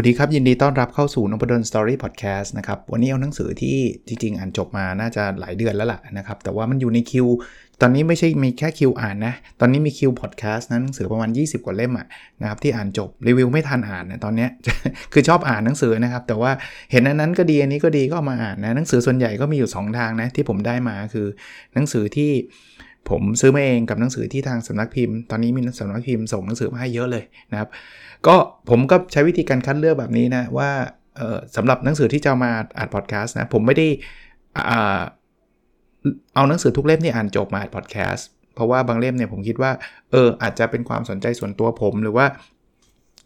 วัสดีครับ ยินดีต้อนรับเข้าสู่นพดลสตอรี่พอดแคสต์นะครับ วันนี้เอาหนังสือที่จริง ๆ อ่านจบมาน่าจะหลายเดือนแล้วล่ะนะครับ แต่ว่ามันอยู่ในคิว ตอนนี้ไม่ใช่มีแค่คิวอ่านนะ ตอนนี้มีคิวพอดแคสต์นะหนังสือประมาณ 20 กว่าเล่มอะนะครับที่อ่านจบรีวิวไม่ทันอ่านนะตอนนี้ คือชอบอ่านหนังสือนะครับ แต่ว่าเห็นอันนั้นก็ดีอันนี้ก็ดีก็มาอ่านนะหนังสือส่วนใหญ่ก็มีอยู่ 2 ทางนะที่ผมได้มาคือหนังสือที่ ผมซื้อมาเองกับหนังสือที่ทางสำนักพิมพ์ ตอนนี้มีสำนักพิมพ์ส่งหนังสือมาให้เยอะเลยนะครับ ก็ผมก็ใช้วิธีการคัดเลือกแบบนี้นะว่าสำหรับหนังสือที่จะมาอ่านพอดแคสต์นะผมไม่ได้เอาหนังสือทุกเล่มที่อ่านจบมาพอดแคสต์เพราะว่าบางเล่มเนี่ยผมคิดว่าเอออาจจะเป็นความสนใจส่วนตัวผมหรือว่า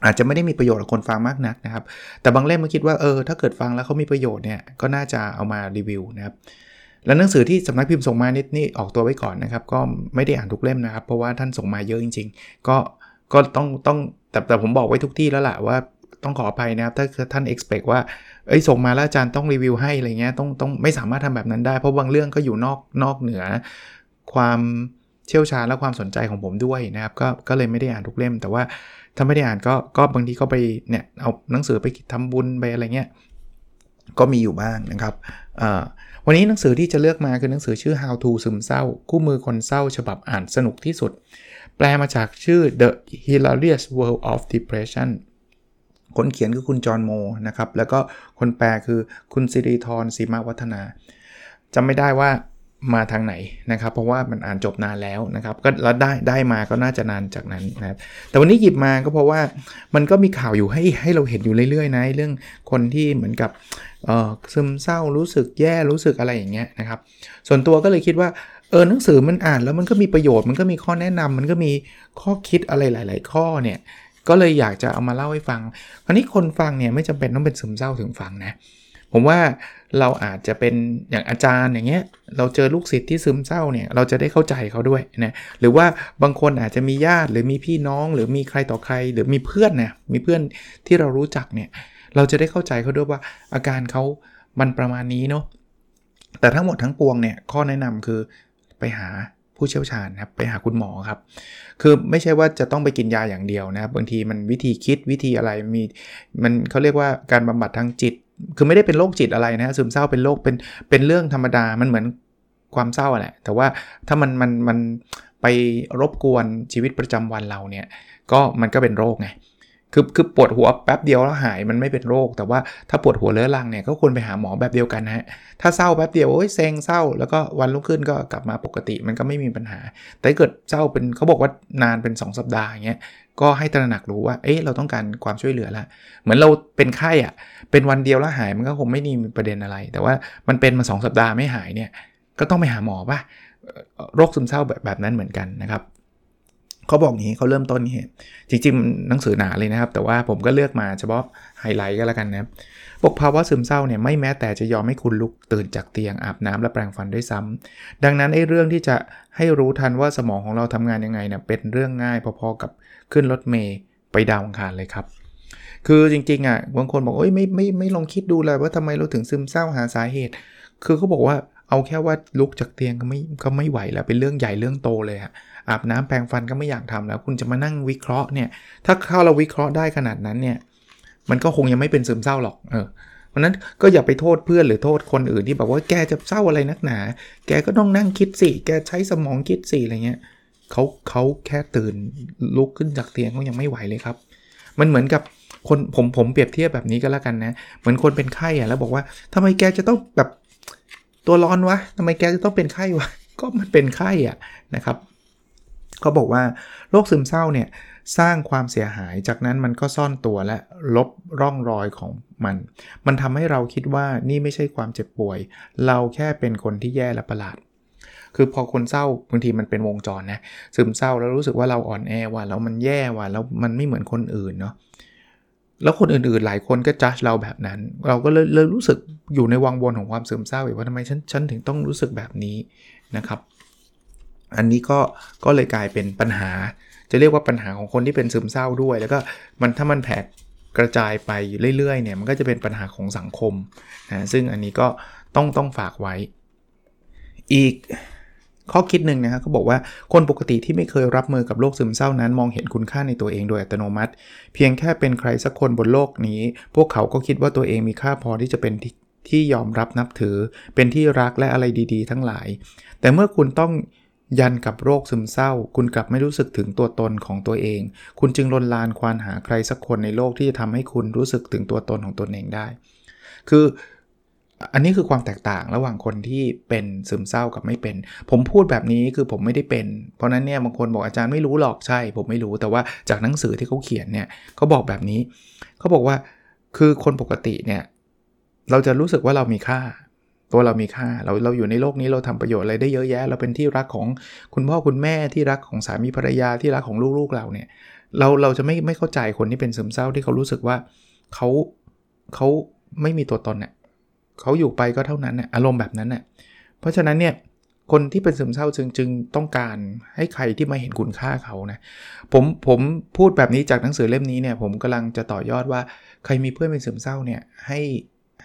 อาจจะไม่ได้มีประโยชน์กับคนฟังมากนักนะครับ แต่บางเล่มมาคิดว่าเออถ้าเกิดฟังแล้วเขามีประโยชน์เนี่ยก็น่าจะเอามารีวิวนะครับ แล้วหนังสือที่สำนักพิมพ์ส่งมานี่นี่ออกตัวไว้ก่อนนะครับ ก็ไม่ได้อ่านทุกเล่มนะครับ เพราะว่าท่านส่งมาเยอะจริง ๆ ก็ก็ต้องต้องแต่แต่ผมบอกไว้ทุกที่แล้วแหละว่าต้องขออภัยนะครับ ถ้าท่าน expect ว่าเอ้ยส่งมาแล้วอาจารย์ต้องรีวิวให้อะไรเงี้ยต้องต้องไม่สามารถทำแบบนั้นได้ เพราะบางเรื่องก็อยู่นอกนอกเหนือ ความเชี่ยวชาญและความสนใจของผมด้วยนะครับ ก็ก็เลยไม่ได้อ่านทุกเล่ม แต่ว่าถ้าไม่ได้อ่านก็ก็บางทีก็ไปเนี่ยเอาหนังสือไปทำบุญไปอะไรเงี้ยก็มีอยู่บ้างนะครับอ่า วันนี้หนังสือที่จะเลือกมาคือหนังสือชื่อ How to ซึมเศร้า คู่มือคนเศร้าฉบับอ่านสนุกที่สุด แปลมาจากชื่อ The Hilarious World of Depression คนเขียนคือคุณจอห์นโมนะครับ แล้วก็คนแปลคือคุณสิริธรสีมาวัฒนาจำไม่ได้ว่า มาทางไหนนะครับ เพราะว่ามันอ่านจบนานแล้วนะครับ ก็แล้วได้ได้มาก็น่าจะนานจากนั้นนะครับ แต่วันนี้หยิบมาก็เพราะว่ามันก็มีข่าวอยู่ให้ให้เราเห็นอยู่เรื่อยๆนะเรื่องคนที่เหมือนกับซึมเศร้ารู้สึกแย่รู้สึกอะไรอย่างเงี้ยนะครับ ส่วนตัวก็เลยคิดว่าเออหนังสือมันอ่านแล้วมันก็มีประโยชน์มันก็มีข้อแนะนำมันก็มีข้อคิดอะไรหลาย ๆ ข้อเนี่ยก็เลยอยากจะเอามาเล่าให้ฟังคราวนี้คนฟังเนี่ยไม่จำเป็นต้องเป็นซึมเศร้าถึงฟังนะผมว่า เราอาจจะเป็นอย่างอาจารย์อย่างเงี้ยเราเจอลูกศิษย์ที่ซึมเศร้าเนี่ยเราจะได้เข้าใจเขาด้วยนะหรือว่าบางคนอาจจะมีญาติหรือมีพี่น้อง หรือมีใครต่อใคร หรือมีเพื่อนเนี่ยมีเพื่อนที่เรารู้จักเนี่ยเราจะได้เข้าใจเขาด้วยว่าอาการเขามันประมาณนี้เนาะแต่ทั้งหมดทั้งปวงเนี่ยข้อแนะนำคือไปหาผู้เชี่ยวชาญครับไปหาคุณหมอครับ คือไม่ใช่ว่าจะต้องไปกินยาอย่างเดียวนะครับบางทีมันวิธีคิดวิธีอะไรมีมันเขาเรียกว่าการบำบัดทางจิต คือไม่ได้เป็นโรคจิตอะไรนะซึมเศร้าเป็นโรคเป็นเป็นเรื่องธรรมดามันเหมือนความเศร้าแหละแต่ว่าถ้ามันมันมันไปรบกวนชีวิตประจำวันเราเนี่ยก็มันก็เป็นโรคไงคือคือปวดหัวแป๊บเดียวแล้วหายมันไม่เป็นโรค แต่ว่าถ้าปวดหัวเรื้อรังเนี่ยก็ควรไปหาหมอแบบเดียวกันนะฮะถ้าเศร้าแป๊บเดียวโอ้ยเซ็งเศร้าแล้วก็วันรุ่งขึ้นก็กลับมาปกติมันก็ไม่มีปัญหา แต่เกิดเศร้าเป็นเขาบอกว่านานเป็น 2 สัปดาห์อย่างเงี้ย ก็ให้ตระหนักรู้ว่า เอ๊ะ เราต้องการความช่วยเหลือละ เหมือนเราเป็นไข้อะเป็นวันเดียวแล้วหายมันก็คงไม่มีประเด็นอะไร แต่ว่ามันเป็นมา2สัปดาห์ไม่หายเนี่ย ก็ต้องไปหาหมอป่ะ โรคซึมเศร้าแบบแบบนั้นเหมือนกันนะครับ เขาบอกงี้เขาเริ่มต้นนี่จริงๆหนังสือหนาเลยนะครับ แต่ว่าผมก็เลือกมาเฉพาะไฮไลท์ก็แล้วกันนะบอกภาวะซึมเศร้าเนี่ยไม่แม้แต่จะยอมให้คุณลุกตื่นจากเตียงอาบน้ำและแปรงฟันด้วยซ้ำดังนั้นไอ้เรื่องที่จะให้รู้ทันว่าสมองของเราทำงานยังไงเนี่ยเป็นเรื่องง่ายพอๆกับขึ้นรถเมย์ไปดาวอังคารเลยครับคือจริงๆอะบางคนบอกโอ้ยไม่ไม่ไม่ลองคิดดูเลยว่าทำไมเราถึงซึมเศร้าหาสาเหตุ คือเขาบอกว่าเอาแค่ว่าลุกจากเตียงก็ไม่ก็ไม่ไหวแล้วเป็นเรื่องใหญ่เรื่องโตเลยอะ อาบน้ำแปรงฟันก็ไม่อยากทำแล้ว คุณจะมานั่งวิเคราะห์เนี่ย ถ้าเข้าเราวิเคราะห์ได้ขนาดนั้นเนี่ย มันก็คงยังไม่เป็นซึมเศร้าหรอก เออเพราะนั้นก็อย่าไปโทษเพื่อนหรือโทษคนอื่นที่แบบว่าแกจะเศร้าอะไรนักหนา แกก็ต้องนั่งคิดสิ แกใช้สมองคิดสิอะไรเงี้ยเขาเขาแค่ตื่นลุกขึ้นจากเตียงเขายังไม่ไหวเลยครับ มันเหมือนกับคนผมผมเปรียบเทียบแบบนี้ก็แล้วกันนะ เหมือนคนเป็นไข้อะแล้วบอกว่าทำไมแกจะต้องแบบตัวร้อนวะทำไมแกจะต้องเป็นไข้วะ ก็มันเป็นไข้อะนะครับ เขาบอกว่าโรคซึมเศร้าเนี่ยสร้างความเสียหายจากนั้นมันก็ซ่อนตัวและลบร่องรอยของมัน มันทำให้เราคิดว่านี่ไม่ใช่ความเจ็บป่วย เราแค่เป็นคนที่แย่และประหลาด คือพอคนเศร้าบางทีมันเป็นวงจรนะซึมเศร้าแล้วรู้สึกว่าเราอ่อนแอว่าแล้วมันแย่ว่าแล้วมันไม่เหมือนคนอื่นเนาะแล้วคนอื่นๆ หลายคนก็จัดเราแบบนั้น เราก็เลยเลยรู้สึกอยู่ในวังวนของความซึมเศร้าอีกว่าทำไมฉันฉันถึงต้องรู้สึกแบบนี้นะครับ อันนี้ก็ก็เลยกลายเป็นปัญหา จะเรียกว่าปัญหาของคนที่เป็นซึมเศร้าด้วย แล้วก็มันถ้ามันแผ่กระจายไปเรื่อยๆเนี่ยมันก็จะเป็นปัญหาของสังคมนะซึ่งอันนี้ก็ต้องต้องฝากไว้ อีกข้อคิดหนึ่งนะครับเขาบอกว่าคนปกติที่ไม่เคยรับมือกับโรคซึมเศร้านั้น มองเห็นคุณค่าในตัวเองโดยอัตโนมัติ เพียงแค่เป็นใครสักคนบนโลกนี้ พวกเขาก็คิดว่าตัวเองมีค่าพอที่จะเป็นทที่ยอมรับนับถือ เป็นที่รักและอะไรดี ๆ ทั้งหลาย แต่เมื่อคุณต้อง ยันกับโรคซึมเศร้า คุณกลับไม่รู้สึกถึงตัวตนของตัวเอง คุณจึงลนลานควานหาใครสักคนในโลกที่จะทำให้คุณรู้สึกถึงตัวตนของตนเองได้ คืออันนี้คือความแตกต่างระหว่างคนที่เป็นซึมเศร้ากับไม่เป็น ผมพูดแบบนี้คือผมไม่ได้เป็น เพราะนั้นเนี่ยบางคนบอกอาจารย์ไม่รู้หรอกใช่ ผมไม่รู้แต่ว่าจากหนังสือที่เขาเขียนเนี่ยเขาบอกแบบนี้เขาบอกว่าคือคนปกติเนี่ยเราจะรู้สึกว่าเรามีค่า ตัวเรามีค่าเราเราอยู่ในโลกนี้เราทำประโยชน์อะไรได้เยอะแยะ เราเป็นที่รักของคุณพ่อคุณแม่ที่รักของสามีภรรยาที่รักของลูกๆเราเนี่ยเราเราจะไม่ไม่เข้าใจคนที่เป็นซึมเศร้าที่เขารู้สึกว่าเขาเขาไม่มีตัวตนเนี่ยเขาอยู่ไปก็เท่านั้นน่ยอารมณ์แบบนั้นน่ยเพราะฉะนั้นเนี่ยคนที่เป็นซึมเศร้าจึงจึงต้องการให้ใครที่มาเห็นคุณค่าเขานะผมผมพูดแบบนี้จากหนังสือเล่มนี้เนี่ยผมกำลังจะต่อยอดว่าใครมีเพื่อนเป็นซึมเศร้าเนี่ยให้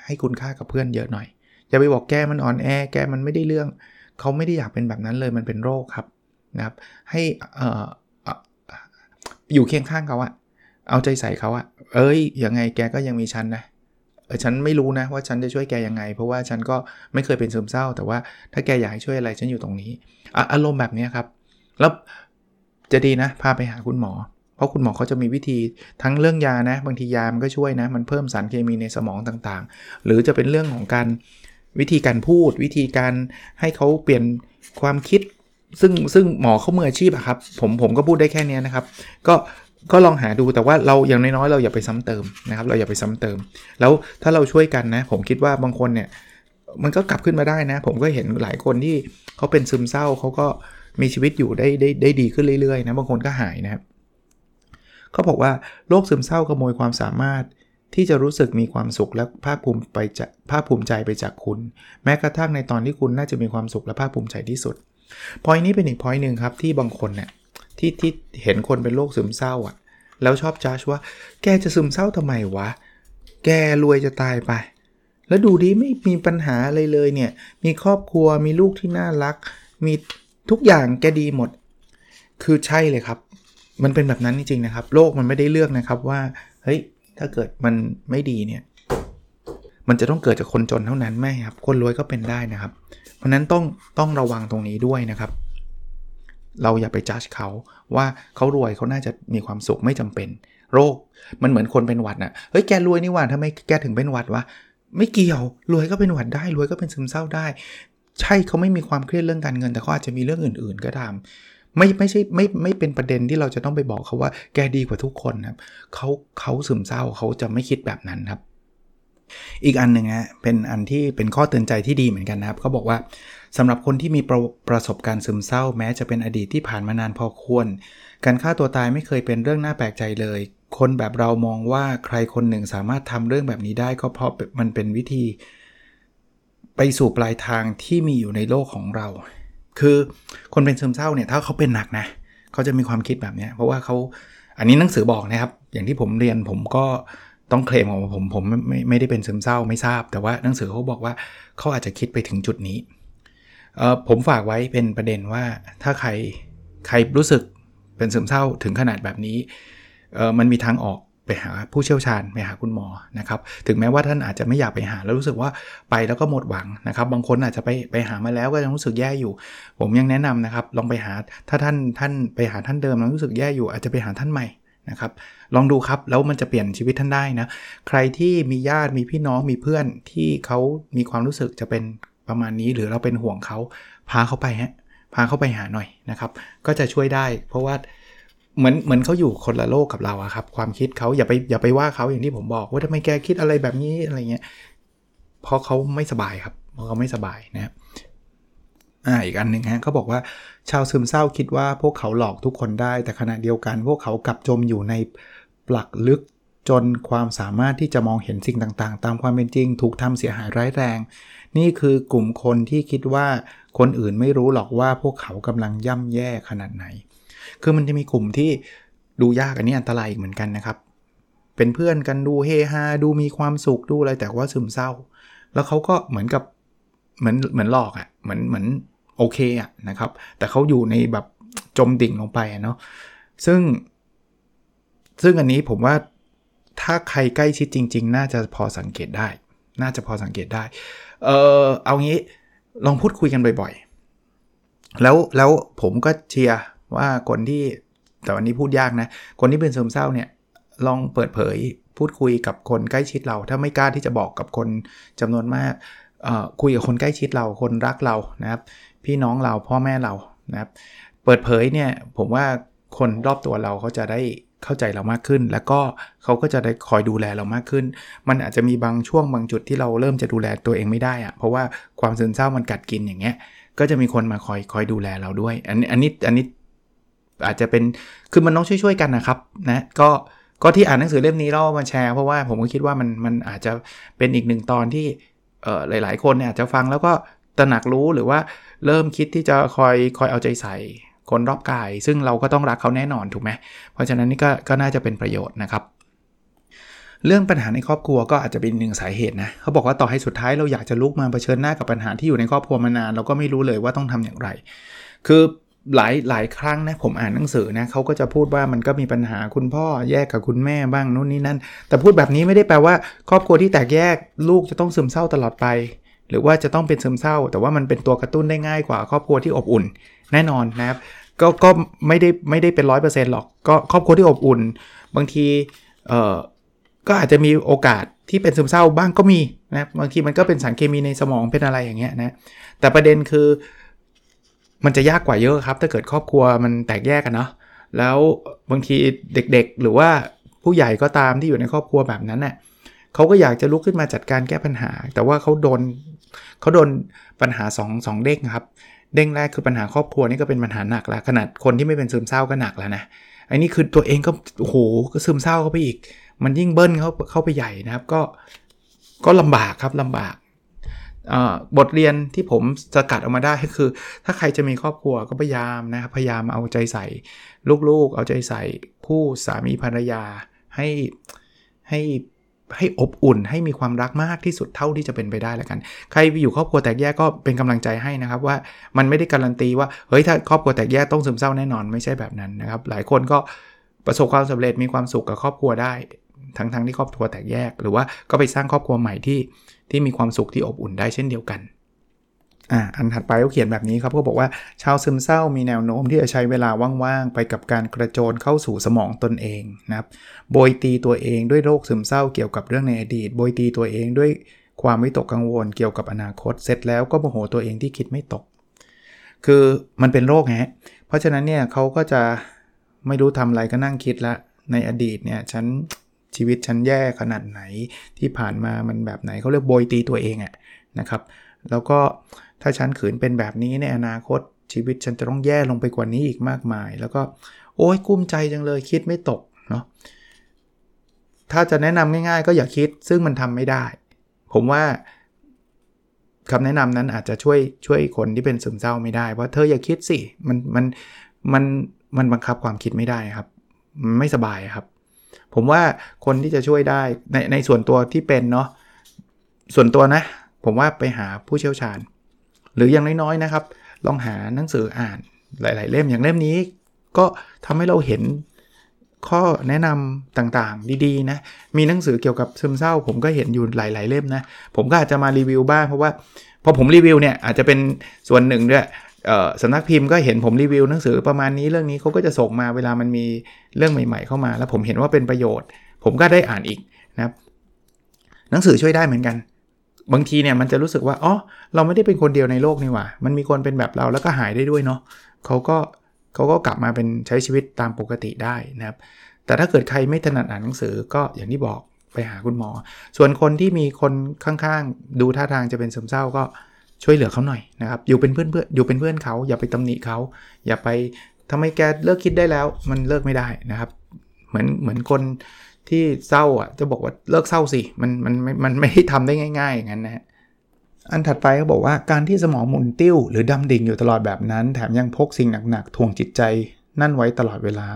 ให้คุณค่ากับเพื่อนเยอะหน่อย อย่าไปบอกแกมันอ่อนแอ แกมันไม่ได้เรื่อง เขาไม่ได้อยากเป็นแบบนั้นเลยมันเป็นโรคครับนะครับ ให้เอ่ออยู่เคียงข้างเขาอะเอาใจใส่เขาอะเอ้ยยังไงแกก็ยังมีฉันนะเออฉันไม่รู้นะว่าฉันจะช่วยแกยังไง เพราะว่าฉันก็ไม่เคยเป็นซึมเศร้า แต่ว่าถ้าแกอยากให้ช่วยอะไรฉันอยู่ตรงนี้ออารมณ์แบบนี้ครับ แล้วจะดีนะพาไปหาคุณหมอ เพราะคุณหมอเขาจะมีวิธีทั้งเรื่องยานะ บางทียามันก็ช่วยนะ มันเพิ่มสารเคมีในสมองต่างๆ หรือจะเป็นเรื่องของการ วิธีการพูดวิธีการให้เขาเปลี่ยนความคิด ซึ่งซึ่งหมอเขามืออาชีพอะครับ ผมผมก็พูดได้แค่นี้นะครับ ก็ก็ลองหาดูแต่ว่าเราอย่างน้อยๆเราอย่าไปซ้ำเติมนะครับ เราอย่าไปซ้ำเติม แล้วถ้าเราช่วยกันนะ ผมคิดว่าบางคนเนี่ยมันก็กลับขึ้นมาได้นะ ผมก็เห็นหลายคนที่เขาเป็นซึมเศร้าเขาก็มีชีวิตอยู่ได้ได้ได้ดีขึ้นเรื่อยๆนะบางคนก็หายนะครับเขาบอกว่าโรคซึมเศร้าขโมยความสามารถ ที่จะรู้สึกมีความสุขและภาคภูมิไปจากภาคภูมิใจไปจากคุณ แม้กระทั่งในตอนที่คุณน่าจะมีความสุขและภาคภูมิใจที่สุดพอยนี้เป็นอีกพอยหนึ่งครับที่บางคนเนี่ยที่ที่เห็นคนเป็นโรคซึมเศร้าอะ่ะ แล้วชอบจ้าชว่าแกจะซึมเศร้าทำไมวะ แกรวยจะตายไป แล้วดูดีไม่มีปัญหาอะไรเลยเนี่ย มีครอบครัวมีลูกที่น่ารัก มีทุกอย่างแกดีหมด คือใช่เลยครับ มันเป็นแบบนั้นจริงๆนะครับ โลกมันไม่ได้เลือกนะครับว่าเฮ้ย ถ้าเกิดมันไม่ดีเนี่ย มันจะต้องเกิดจากคนจนเท่านั้นไม่ครับ คนรวยก็เป็นได้นะครับ เพราะนั้นต้องต้องระวังตรงนี้ด้วยนะครับ เราอย่าไปจัดเขาว่าเขารวยเขาน่าจะมีความสุขไม่จำเป็น โรคมันเหมือนคนเป็นหวัดนะ่ะเฮ้ยแกรวยนี่หว่าทำไมแกถึงเป็นหวัดวะไม่เกี่ยวรวยก็เป็นหวัดได้รวยก็เป็นซึมเศร้าได้ ใช่เขาไม่มีความเครียดเรื่องการเงิน แต่เขาอาจจะมีเรื่องอื่น ๆ ก็ตาม ไม่ไม่ใช่ไม่ไม่เป็นประเด็นที่เราจะต้องไปบอกเขาว่าแกดีกว่าทุกคนครับเขาเขาซึมเศร้าเขาจะไม่คิดแบบนั้นครับ อีกอันหนึ่งฮะเป็นอันที่เป็นข้อเตือนใจที่ดีเหมือนกันนะครับเขาบอกว่าสำหรับคนที่มีประประสบการณ์ซึมเศร้า แม้จะเป็นอดีตที่ผ่านมานานพอควร การฆ่าตัวตายไม่เคยเป็นเรื่องน่าแปลกใจเลย คนแบบเรามองว่าใครคนหนึ่งสามารถทำเรื่องแบบนี้ได้ก็เพราะมันเป็นวิธี ไปสู่ปลายทางที่มีอยู่ในโลกของเรา คือคนเป็นซึมเศร้าเนี่ยถ้าเขาเป็นหนักนะเขาจะมีความคิดแบบนี้เพราะว่าเขาอันนี้หนังสือบอกนะครับ อย่างที่ผมเรียนผมก็ต้องเคลมของผมผมไม่ไม่ได้เป็นซึมเศร้าไม่ทราบ แต่ว่าหนังสือเขาบอกว่าเขาอาจจะคิดไปถึงจุดนี้ผมฝากไว้เป็นประเด็นว่าถ้าใครใครรู้สึกเป็นซึมเศร้าถึงขนาดแบบนี้มันมีทางออก ไปหาผู้เชี่ยวชาญไปหาคุณหมอนะครับถึงแม้ว่าท่านอาจจะไม่อยากไปหาแล้วรู้สึกว่าไปแล้วก็หมดหวังนะครับ บางคนอาจจะไปไปหามาแล้วก็ยังรู้สึกแย่อยู่ ผมยังแนะนำนะครับลองไปหาถ้าท่านท่านไปหาท่านเดิมแล้วรู้สึกแย่อยู่อาจจะไปหาท่านใหม่นะครับลองดูครับแล้วมันจะเปลี่ยนชีวิตท่านได้นะใครที่มีญาติมีพี่น้องมีเพื่อนที่เขามีความรู้สึกจะเป็นประมาณนี้ หรือเราเป็นห่วงเขาพาเขาไปฮะพาเขาไปหาหน่อยนะครับ ก็จะช่วยได้ เพราะว่า เหมือนเหมือนเขาอยู่คนละโลกกับเราอะครับ ความคิดเขาอย่าไปอย่าไปว่าเขาอย่างที่ผมบอก ว่าทำไมแกคิดอะไรแบบนี้อะไรเงี้ยเพราะเขาไม่สบายครับเพราะเขาไม่สบายนะอ่าอีกอันหนึ่งฮะเขาบอกว่าชาวซึมเศร้าคิดว่าพวกเขาหลอกทุกคนได้ แต่ขณะเดียวกัน พวกเขากลับจมอยู่ในปลักลึกจนความสามารถที่จะมองเห็นสิ่งต่างๆ ตามความเป็นจริง ถูกทำเสียหายร้ายแรง นี่คือกลุ่มคนที่คิดว่าคนอื่นไม่รู้หรอกว่าพวกเขากำลังย่ำแย่ขนาดไหน คือมันจะมีกลุ่มที่ดูยากอันนี้อันตรายอีกเหมือนกันนะครับ เป็นเพื่อนกันดูเฮฮาดูมีความสุขดูอะไรแต่ว่าซึมเศร้า แล้วเขาก็เหมือนกับเหมือนเหมือนหลอกอะ่ะเหมือนเหมือนโอเคอะ่ะนะครับ แต่เขาอยู่ในแบบจมดิ่งลงไปเนาะซึ่ง ซึ่งอันนี้ผมว่าถ้าใครใกล้ชิดจริง ๆ น่าจะพอสังเกตได้ น่าจะพอสังเกตได้ เออเอางี้ลองพูดคุยกันบ่อยๆ แล้วแล้วผมก็เชียร์ ว่าคนที่แต่วันนี้พูดยากนะ คนที่เป็นซึมเศร้าเนี่ยลองเปิดเผยพูดคุยกับคนใกล้ชิดเรา ถ้าไม่กล้าที่จะบอกกับคนจำนวนมากคุยกับคนใกล้ชิดเราคนรักเรานะครับ พี่น้องเราพ่อแม่เรานะครับ เปิดเผยเนี่ยผมว่าคนรอบตัวเราเขาจะได้เข้าใจเรามากขึ้น แล้วก็เขาก็จะได้คอยดูแลเรามากขึ้น มันอาจจะมีบางช่วงบางจุดที่เราเริ่มจะดูแลตัวเองไม่ได้อะเพราะว่าความซึมเศร้ามันกัดกินอย่างเงี้ยก็จะมีคนมาคอยคอยดูแลเราด้วย อันนี้อันนี้อันนี้ อาจจะเป็นคือมันต้องช่วยๆกันนะครับนะก็ก็ที่อ่านหนังสือเล่มนี้เรามาแชร์เพราะว่าผมก็คิดว่ามันมันอาจจะเป็นอีกหนึ่งตอนที่เอ่อหลาย ๆ คนเนี่ยอาจจะฟังแล้วก็ตระหนักรู้หรือว่าเริ่มคิดที่จะคอยคอยเอาใจใส่คนรอบกาย ซึ่งเราก็ต้องรักเขาแน่นอนถูกไหมเพราะฉะนั้นนี่ก็ก็น่าจะเป็นประโยชน์นะครับ เรื่องปัญหาในครอบครัวก็อาจจะเป็นหนึ่งสาเหตุนะเขาบอกว่าต่อให้สุดท้ายเราอยากจะลุกมาเผชิญหน้ากับปัญหาที่อยู่ในครอบครัวมานาน เราก็ไม่รู้เลยว่าต้องทำอย่างไร คือ หลายหลายครั้งนะผมอ่านหนังสือนะเขาก็จะพูดว่ามันก็มีปัญหาคุณพ่อแยกกับคุณแม่บ้างนู่นนี่นั่น แต่พูดแบบนี้ไม่ได้แปลว่า ครอบครัวที่แตกแยกลูกจะต้องซึมเศร้าตลอดไป หรือว่าจะต้องเป็นซึมเศร้า แต่ว่ามันเป็นตัวกระตุ้นได้ง่ายกว่า ครอบครัวที่อบอุ่น แน่นอนนะครับก็ก็ไม่ได้ไม่ได้เป็นร้อยเปอร์เซ็นต์หรอกก็ครอบครัวที่อบอุ่น บางทีเอ่อก็อาจจะมีโอกาสที่เป็นซึมเศร้าบ้างก็มีนะบางทีมันก็เป็นสารเคมีในสมองเป็นอะไรอย่างเงี้ยนะแต่ประเด็นคือ มันจะยากกว่าเยอะครับ ถ้าเกิดครอบครัวมันแตกแยกกันเนาะแล้วบางทีเด็กๆ หรือว่าผู้ใหญ่ก็ตามที่อยู่ในครอบครัวแบบนั้นเน่ยเขาก็อยากจะลุกขึ้นมาจัดการแก้ปัญหา แต่ว่าเขาโดนเขาโดนปัญหา2 2เด้งครับ เด้งแรกคือปัญหาครอบครัวนี่ก็เป็นปัญหาหนักแล้วขนาดคนที่ไม่เป็นซึมเศร้าก็หนักแล้วนะอันนี้คือตัวเองก็โอ้โหก็ซึมเศร้าเข้าไปอีก มันยิ่งเบิ้ลเข้าเข้าไปใหญ่นะครับ ก็ก็ลำบากครับลำบาก บทเรียนที่ผมสกัดออกมาได้ก็คือ ถ้าใครจะมีครอบครัวก็พยายามนะครับพยายามเอาใจใส่ ลูกๆ เอาใจใส่คู่สามีภรรยาให้ให้ให้อบอุ่นให้มีความรักมากที่สุดเท่าที่จะเป็นไปได้แล้วกัน ใครอยู่ครอบครัวแตกแยกก็เป็นกำลังใจให้นะครับว่ามันไม่ได้การันตีว่าเฮ้ยถ้าครอบครัวแตกแยกต้องซึมเศร้าแน่นอนไม่ใช่แบบนั้นนะครับ หลายคนก็ประสบความสำเร็จมีความสุขกับครอบครัวได้ ทั้งๆทที่ครอบครัวแตกแยก หรือว่าก็ไปสร้างครอบครัวใหม่ที่ที่มีความสุขที่อบอุ่นได้เช่นเดียวกันอ่าอันถัดไปเขาเขียนแบบนี้ครับเขาบอกว่าชาวซึมเศร้ามีแนวโน้มที่จะใช้เวลาว่างๆ ไปกับการกระโจนเข้าสู่สมองตนเองนะครับโบยตีตัวเองด้วยโรคซึมเศร้าเกี่ยวกับเรื่องในอดีต โบยตีตัวเองด้วยความวิตกกังวลเกี่ยวกับอนาคต เสร็จแล้วก็โมโหตัวเองที่คิดไม่ตก คือมันเป็นโรคฮะเพราะฉะนั้นเนี่ยเขาก็จะไม่รู้ทำอะไรก็นั่งคิดละในอดีตเนี่ยฉัน ชีวิตฉันแย่ขนาดไหนที่ผ่านมามันแบบไหนเขาเรียกโบยตีตัวเองอะนะครับ แล้วก็ถ้าฉันขืนเป็นแบบนี้ในอนาคตชีวิตฉันจะต้องแย่ลงไปกว่านี้อีกมากมาย แล้วก็โอ้ยกุ้มใจจังเลยคิดไม่ตกเนาะถ้าจะแนะนำง่ายๆ ก็อย่าคิดซึ่งมันทำไม่ได้ ผมว่าคำแนะนำนั้นอาจจะช่วยช่วยคนที่เป็นซึมเศร้าไม่ได้เพราะเธออย่าคิดสิมันมันมันมันบังคับความคิดไม่ได้ครับ มันไม่สบายครับ ผมว่าคนที่จะช่วยได้ในในส่วนตัวที่เป็นเนาะส่วนตัวนะ ผมว่าไปหาผู้เชี่ยวชาญ หรืออย่างน้อยๆนะครับ ลองหาหนังสืออ่านหลาย ๆ เล่มอย่างเล่มนี้ ก็ทำให้เราเห็นข้อแนะนำต่างๆ ดีๆนะ มีหนังสือเกี่ยวกับซึมเศร้า ผมก็เห็นอยู่หลาย ๆ เล่มนะ ผมก็อาจจะมารีวิวบ้างเพราะว่าพอผมรีวิวเนี่ยอาจจะเป็นส่วนหนึ่งด้วย สำนักพิมพ์ก็เห็นผมรีวิวหนังสือประมาณนี้เรื่องนี้เขาก็จะส่งมาเวลามันมีเรื่องใหม่ ๆ เข้ามา แล้วผมเห็นว่าเป็นประโยชน์ ผมก็ได้อ่านอีกนะครับหนังสือช่วยได้เหมือนกัน บางทีเนี่ยมันจะรู้สึกว่าอ๋อเราไม่ได้เป็นคนเดียวในโลกนี่หว่า มันมีคนเป็นแบบเราแล้วก็หายได้ด้วยเนาะเขาก็เขาก็กลับมาเป็นใช้ชีวิตตามปกติได้นะครับ แต่ถ้าเกิดใครไม่ถนัดอ่านหนังสือก็อย่างที่บอกไปหาคุณหมอ ส่วนคนที่มีคนข้างๆ ดูท่าทางจะเป็นซึมเศร้าก็ ช่วยเหลือเขาหน่อยนะครับอยู่เป็นเพื่อนเพื่ออยู่เป็นเพื่อนเขา อย่าไปตำหนิเขา อย่าไปทำไมแกเลิกคิดได้แล้ว มันเลิกไม่ได้นะครับ เหมือนเหมือนคนที่เศร้าอะจะบอกว่าเลิกเศร้าสิมันมันมันไม่ได้ทำได้ง่าย ๆ อย่างนั้นนะอันถัดไปเขาบอกว่าการที่สมองหมุนติ้วหรือดำดิ่งอยู่ตลอดแบบนั้น แถมยังพกสิ่งหนักๆทวงจิตใจนั่นไว้ตลอดเวลา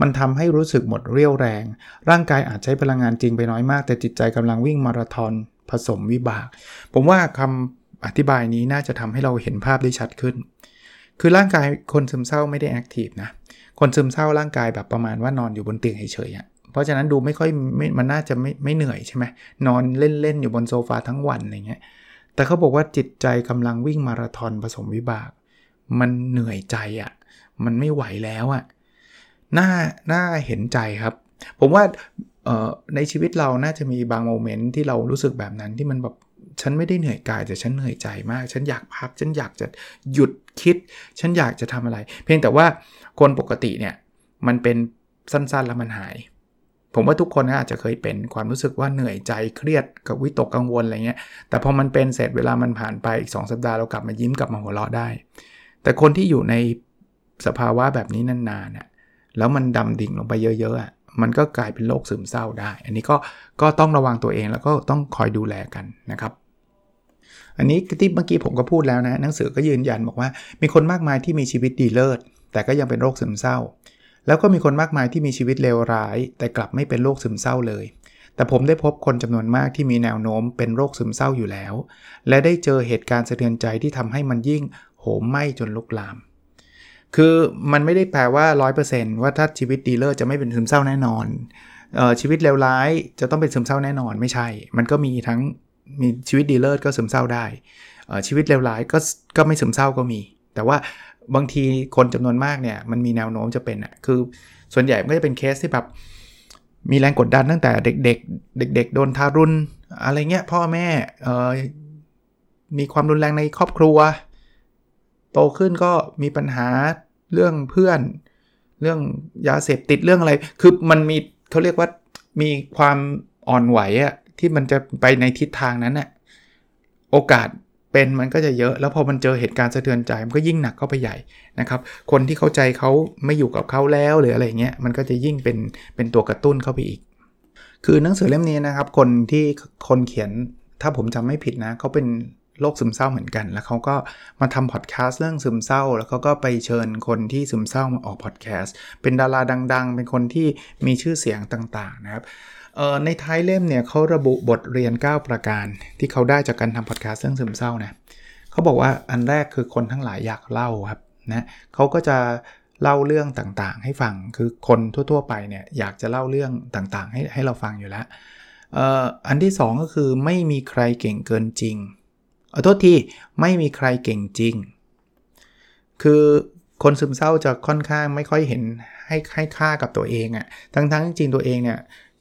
มันทำให้รู้สึกหมดเรี่ยวแรง ร่างกายอาจใช้พลังงานจริงไปน้อยมาก แต่จิตใจกำลังวิ่งมาราธอนผสมวิบาก ผมว่าคำ อธิบายนี้น่าจะทำให้เราเห็นภาพได้ชัดขึ้น คือร่างกายคนซึมเศร้าไม่ได้ active นะ คนซึมเศร้าร่างกายแบบประมาณว่านอนอยู่บนเตียงเฉยๆเพราะฉะนั้นดูไม่ค่อยมันน่าจะไม่ไม่เหนื่อยใช่ไหมนอนเล่นๆอยู่บนโซฟาทั้งวันอะไรเงี้ย แต่เขาบอกว่าจิตใจกำลังวิ่งมาราธอนผสมวิบาก มันเหนื่อยใจอะ่ะ มันไม่ไหวแล้วอะ่ะ น่า น่าเห็นใจครับ ผมว่าในชีวิตเราน่าจะมีบางโมเมนต์ที่เรารู้สึกแบบนั้นที่มันแบบ ฉันไม่ได้เหนื่อยกายแต่ฉันเหนื่อยใจมาก ฉันอยากพัก ฉันอยากจะหยุดคิด ฉันอยากจะทำอะไร เพียงแต่ว่าคนปกติเนี่ยมันเป็นสั้นๆแล้วมันหาย ผมว่าทุกคนอาจจะเคยเป็นความรู้สึกว่าเหนื่อยใจเครียดกับวิตกกังวลอะไรเงี้ย แต่พอมันเป็นเสร็จเวลามันผ่านไปอีก 2 สัปดาห์เรากลับมายิ้มกลับมาหัวเราะได้ แต่คนที่อยู่ในสภาวะแบบนี้นานๆเนี่ยแล้วมันดำดิ่งลงไปเยอะๆ มันก็กลายเป็นโรคซึมเศร้าได้ อันนี้ก็ก็ต้องระวังตัวเองแล้วก็ต้องคอยดูแลกันนะครับ อันนี้ที่เมื่อกี้ผมก็พูดแล้วนะหนังสือก็ยืนยันบอกว่า มีคนมากมายที่มีชีวิตดีเลิศแต่ก็ยังเป็นโรคซึมเศร้า แล้วก็มีคนมากมายที่มีชีวิตเลวร้าย แต่กลับไม่เป็นโรคซึมเศร้าเลย แต่ผมได้พบคนจำนวนมากที่มีแนวโน้มเป็นโรคซึมเศร้าอยู่แล้ว และได้เจอเหตุการณ์สะเทือนใจที่ทำให้มันยิ่งโหมไหม้จนลุกลาม คือมันไม่ได้แปลว่า 100%ว่าถ้าชีวิตดีเลิศจะไม่เป็นซึมเศร้าแน่นอนออชีวิตเลวร้ายจะต้องเป็นซึมเศร้าแน่นอนไม่ใช่ มันก็มีทั้ง มีชีวิตดีเลิศก็ซึมเศร้าได้ ชีวิตเลวร้ายก็ก็ไม่ซึมเศร้าก็มี แต่ว่าบางทีคนจำนวนมากเนี่ยมันมีแนวโน้มจะเป็นอะคือส่วนใหญ่ก็จะเป็นเคสที่แบบมีแรงกดดันตั้งแต่เด็กๆ เด็ก ๆ โดนทารุณอะไรเงี้ยพ่อแม่มีความรุนแรงในครอบครัว โตขึ้นก็มีปัญหาเรื่องเพื่อน เรื่องยาเสพติดเรื่องอะไร คือมันมีเขาเรียกว่ามีความอ่อนไหวอะ ที่มันจะไปในทิศทางนั้นน่ะโอกาสเป็นมันก็จะเยอะ แล้วพอมันเจอเหตุการณ์สะเทือนใจมันก็ยิ่งหนักเข้าไปใหญ่นะครับ คนที่เข้าใจเขาไม่อยู่กับเขาแล้วหรืออะไรเงี้ยมันก็จะยิ่งเป็นเป็นตัวกระตุ้นเข้าไปอีก คือหนังสือเล่มนี้นะครับ คนที่คนเขียนถ้าผมจำไม่ผิดนะเขาเป็นโรคซึมเศร้าเหมือนกัน แล้วเขาก็มาทำพอดแคสต์เรื่องซึมเศร้า แล้วเขาก็ไปเชิญคนที่ซึมเศร้ามาออกพอดแคสต์เป็นดาราดัง ๆ เป็นคนที่มีชื่อเสียงต่างๆนะครับ ในท้ายเล่มเนี่ยเขาระบุบทเรียน 9 ประการ ที่เขาได้จากการทำพอดแคสต์เรื่องซึมเศร้านะเขาบอกว่าอันแรกคือคนทั้งหลายอยากเล่าครับนะเขาก็จะเล่าเรื่องต่างๆ ให้ฟังคือคนทั่ว ๆ ไปเนี่ยอยากจะเล่าเรื่องต่างๆ ให้ให้เราฟังอยู่แล้วอันที่ 2 ก็คือไม่มีใครเก่งเกินจริงเอาโทษทีไม่มีใครเก่งจริง คือคนซึมเศร้าจะค่อนข้างไม่ค่อยเห็นให้ให้ค่ากับตัวเองอะ่ะทั้งๆจริงตัวเองเนี่ย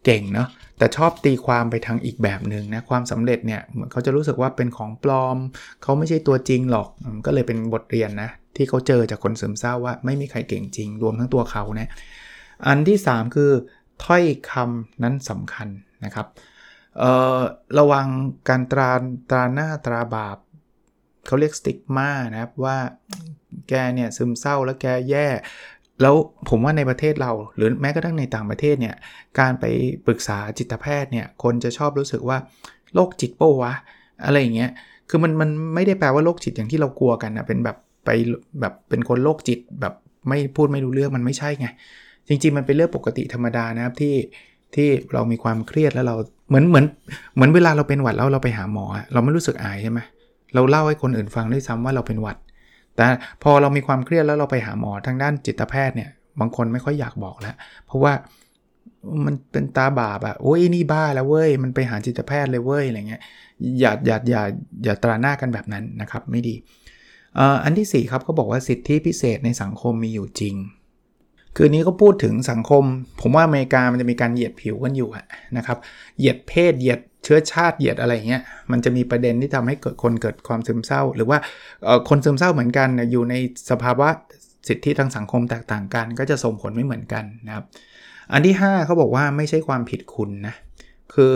เก่งเนาะแต่ชอบตีความไปทางอีกแบบหนึ่งนะความสำเร็จเนี่ยเขาจะรู้สึกว่าเป็นของปลอม เขาไม่ใช่ตัวจริงหรอกก็เลยเป็นบทเรียนนะที่เขาเจอจากคนซึมเศร้าว่าไม่มีใครเก่งจริง รวมทั้งตัวเขานะอันที่ 3 คือถ้อยคำนั้นสำคัญนะครับระวังการตราตราหน้าตราบาปเขาเรียกสติกมานะครับว่าแกเนี่ยซึมเศร้าแล้วแกแย่ แล้วผมว่าในประเทศเราหรือแม้กระทั่งในต่างประเทศเนี่ยการไปปรึกษาจิตแพทย์เนี่ยคนจะชอบรู้สึกว่าโรคจิตโป้วะอะไรอย่างเงี้ยคือมันมันไม่ได้แปลว่าโรคจิตอย่างที่เรากลัวกันนะเป็นแบบไปแบบเป็นคนโรคจิตแบบไม่พูดไม่รู้เรื่องมันไม่ใช่ไง จริง ๆ มันเป็นเรื่องปกติธรรมดานะครับที่ที่เรามีความเครียดแล้วเราเหมือนเหมือนเหมือนเวลาเราเป็นหวัดแล้วเราไปหาหมอ เราไม่รู้สึกอายใช่ไหมเราเล่าให้คนอื่นฟังด้วยซ้ำว่าเราเป็นหวัด แต่พอเรามีความเครียดแล้วเราไปหาหมอทางด้านจิตแพทย์เนี่ยบางคนไม่ค่อยอยากบอกแล้ว เพราะว่ามันเป็นตาบาปอะโอ้ยนี่บ้าแล้วเว้ยมันไปหาจิตแพทย์เลยเว้ยอะไรเงี้ยอย่าอย่าอย่าอย่าตราหน้ากันแบบนั้นนะครับไม่ดีอันที่ 4 ครับเขาบอกว่าสิทธิพิเศษในสังคมมีอยู่จริง คือนี้ก็พูดถึงสังคม ผมว่าอเมริกามันจะมีการเหยียดผิวกันอยู่นะครับ เหยียดเพศ เหยียด เชื้อชาติเหยียดอะไรเงี้ยมันจะมีประเด็นที่ทำให้เกิดคนเกิดความซึมเศร้า หรือว่าคนซึมเศร้าเหมือนกันอยู่ในสภาวะสิทธิทางสังคมแตกต่างกัน ก็จะส่งผลไม่เหมือนกันนะครับ อันที่ 5เขาบอกว่าไม่ใช่ความผิดคุณนะคือ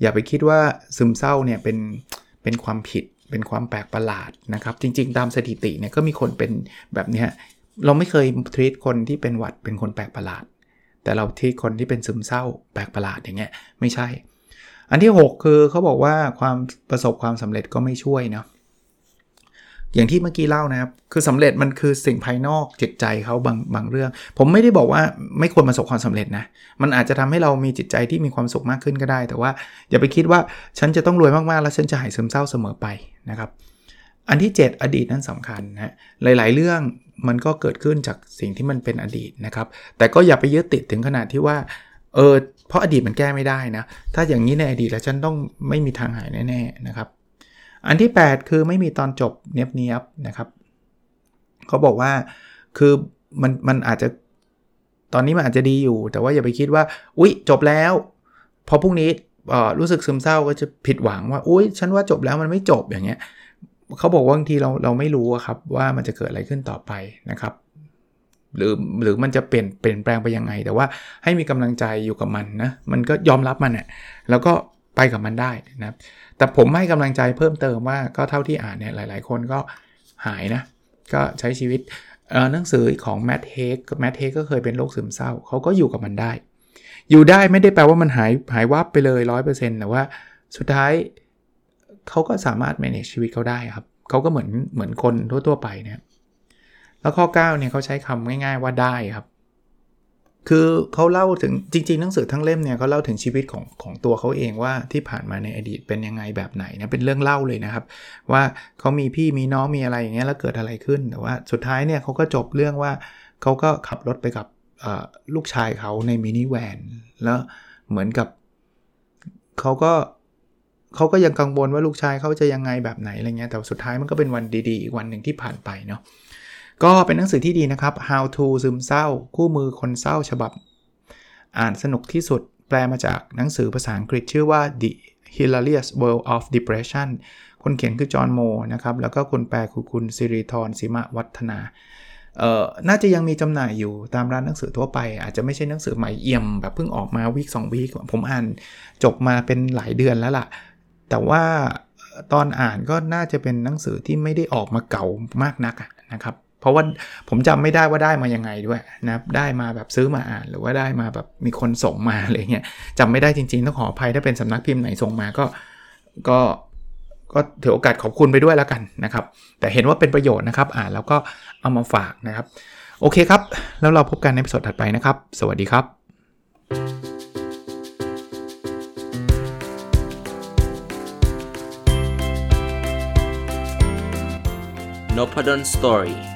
อย่าไปคิดว่าซึมเศร้าเนี่ยเป็นเป็นความผิดเป็นความแปลกประหลาดนะครับ จริง ๆ ตามสถิติเนี่ยก็มีคนเป็นแบบนี้เราไม่เคยทรีตคนที่เป็นหวัดเป็นคนแปลกประหลาด แต่เราที่คนที่เป็นซึมเศร้าแปลกประหลาดอย่างเงี้ยไม่ใช่ อันที่ 6 คือเขาบอกว่าความประสบความสำเร็จก็ไม่ช่วยนะอย่างที่เมื่อกี้เล่านะครับ คือสำเร็จมันคือสิ่งภายนอกจิตใจเขาบางบางเรื่อง ผมไม่ได้บอกว่าไม่ควรประสบความสำเร็จนะ มันอาจจะทำให้เรามีจิตใจที่มีความสุขมากขึ้นก็ได้ แต่ว่าอย่าไปคิดว่าฉันจะต้องรวยมากๆ แล้วฉันจะหายซึมเศร้าเสมอไปนะครับ อันที่ 7 อดีตนั้นสำคัญนะหลาย ๆ เรื่องมันก็เกิดขึ้นจากสิ่งที่มันเป็นอดีตนะครับ แต่ก็อย่าไปยึดติดถึงขนาดที่ว่า เออเพราะอดีตมันแก้ไม่ได้นะ ถ้าอย่างนี้ในอดีตแล้วฉันต้องไม่มีทางหายแน่ๆนะครับ อันที่ 8 คือไม่มีตอนจบเนียบๆนะครับเขาบอกว่าคือมันมันอาจจะตอนนี้มันอาจจะดีอยู่ แต่ว่าอย่าไปคิดว่า อุ๊ย จบแล้ว พอพรุ่งนี้รู้สึกซึมเศร้าก็จะผิดหวังว่า อุ๊ย ฉันว่าจบแล้วมันไม่จบอย่างเงี้ยเขาบอกว่าบางทีเราเราไม่รู้ครับว่ามันจะเกิดอะไรขึ้นต่อไปนะครับ หรือหรือมันจะเปลี่ยนเปลี่ยนแปลงไปยังไง แต่ว่าให้มีกำลังใจอยู่กับมันนะมันก็ยอมรับมันเนี่ยแล้วก็ไปกับมันได้นะแต่ผมให้กำลังใจเพิ่มเติมว่าก็เท่าที่อ่านเนี่ยหลาย ๆ คนก็หายนะ ก็ใช้ชีวิตหนังสือของแมทเฮกแมทเฮกก็เคยเป็นโรคซึมเศร้าเขาก็อยู่กับมันได้ อยู่ได้ไม่ได้แปลว่ามันหายหายวับไปเลย 100%แต่ว่าสุดท้ายเขาก็สามารถ manage ชีวิตเขาได้ครับเขาก็เหมือนเหมือนคนทั่ว ๆ ไปเนี่ย แล้วข้อ9เนี่ยเขาใช้คำง่ายๆว่าได้ครับ คือเขาเล่าถึงจริงๆหนังสือทั้งเล่มเนี่ยเขาเล่าถึงชีวิตของของตัวเขาเองว่าที่ผ่านมาในอดีตเป็นยังไงแบบไหนนะเป็นเรื่องเล่าเลยนะครับ ว่าเขามีพี่มีน้องมีอะไรอย่างเงี้ยแล้วเกิดอะไรขึ้นแต่ว่าสุดท้ายเนี่ยเขาก็จบเรื่องว่าเขาก็ขับรถไปกับลูกชายเขาในมินิแวนแล้วเหมือนกับเขาก็เขาก็ยังกังวลว่าลูกชายเขาจะยังไงแบบไหนอะไรเงี้ยแต่สุดท้ายมันก็เป็นวันดีๆ อีกวันหนึ่งที่ผ่านไปเนาะ ก็เป็นหนังสือที่ดีนะครับ How to ซึมเศร้า คู่มือคนเศร้าฉบับ อ่านสนุกที่สุดแปลมาจากหนังสือภาษาอังกฤษชื่อว่า The Hilarious World of Depression คนเขียนคือจอห์นโมนะครับ แล้วก็คนแปลคือคุณสิริธรสิมะวัฒนาเอ่อน่าจะยังมีจำหน่ายอยู่ตามร้านหนังสือทั่วไป อาจจะไม่ใช่หนังสือใหม่เอี่ยมแบบเพิ่งออกมาวีคสองวีคผมอ่านจบมาเป็นหลายเดือนแล้วล่ะ แต่ว่าตอนอ่านก็น่าจะเป็นหนังสือที่ไม่ได้ออกมาเก่ามากนักนะครับ ราะว่าผมจำไม่ได้ว่าได้มายังไงด้วยนะได้มาแบบซื้อมาอ่าน หรือว่าได้มาแบบมีคนส่งมาอะไรเงี้ยจำไม่ได้จริงๆต้องขออภัยถ้าเป็นสำนักพิมพ์ไหนส่งมาก็ก็ก็ถือโอกาสขอบคุณไปด้วยแล้วกันนะครับ แต่เห็นว่าเป็นประโยชน์นะครับ อ่านแล้วก็เอามาฝากนะครับ โอเคครับ แล้วเราพบกันในสดถัดไปนะครับ สวัสดีครับ n o p a d o n Story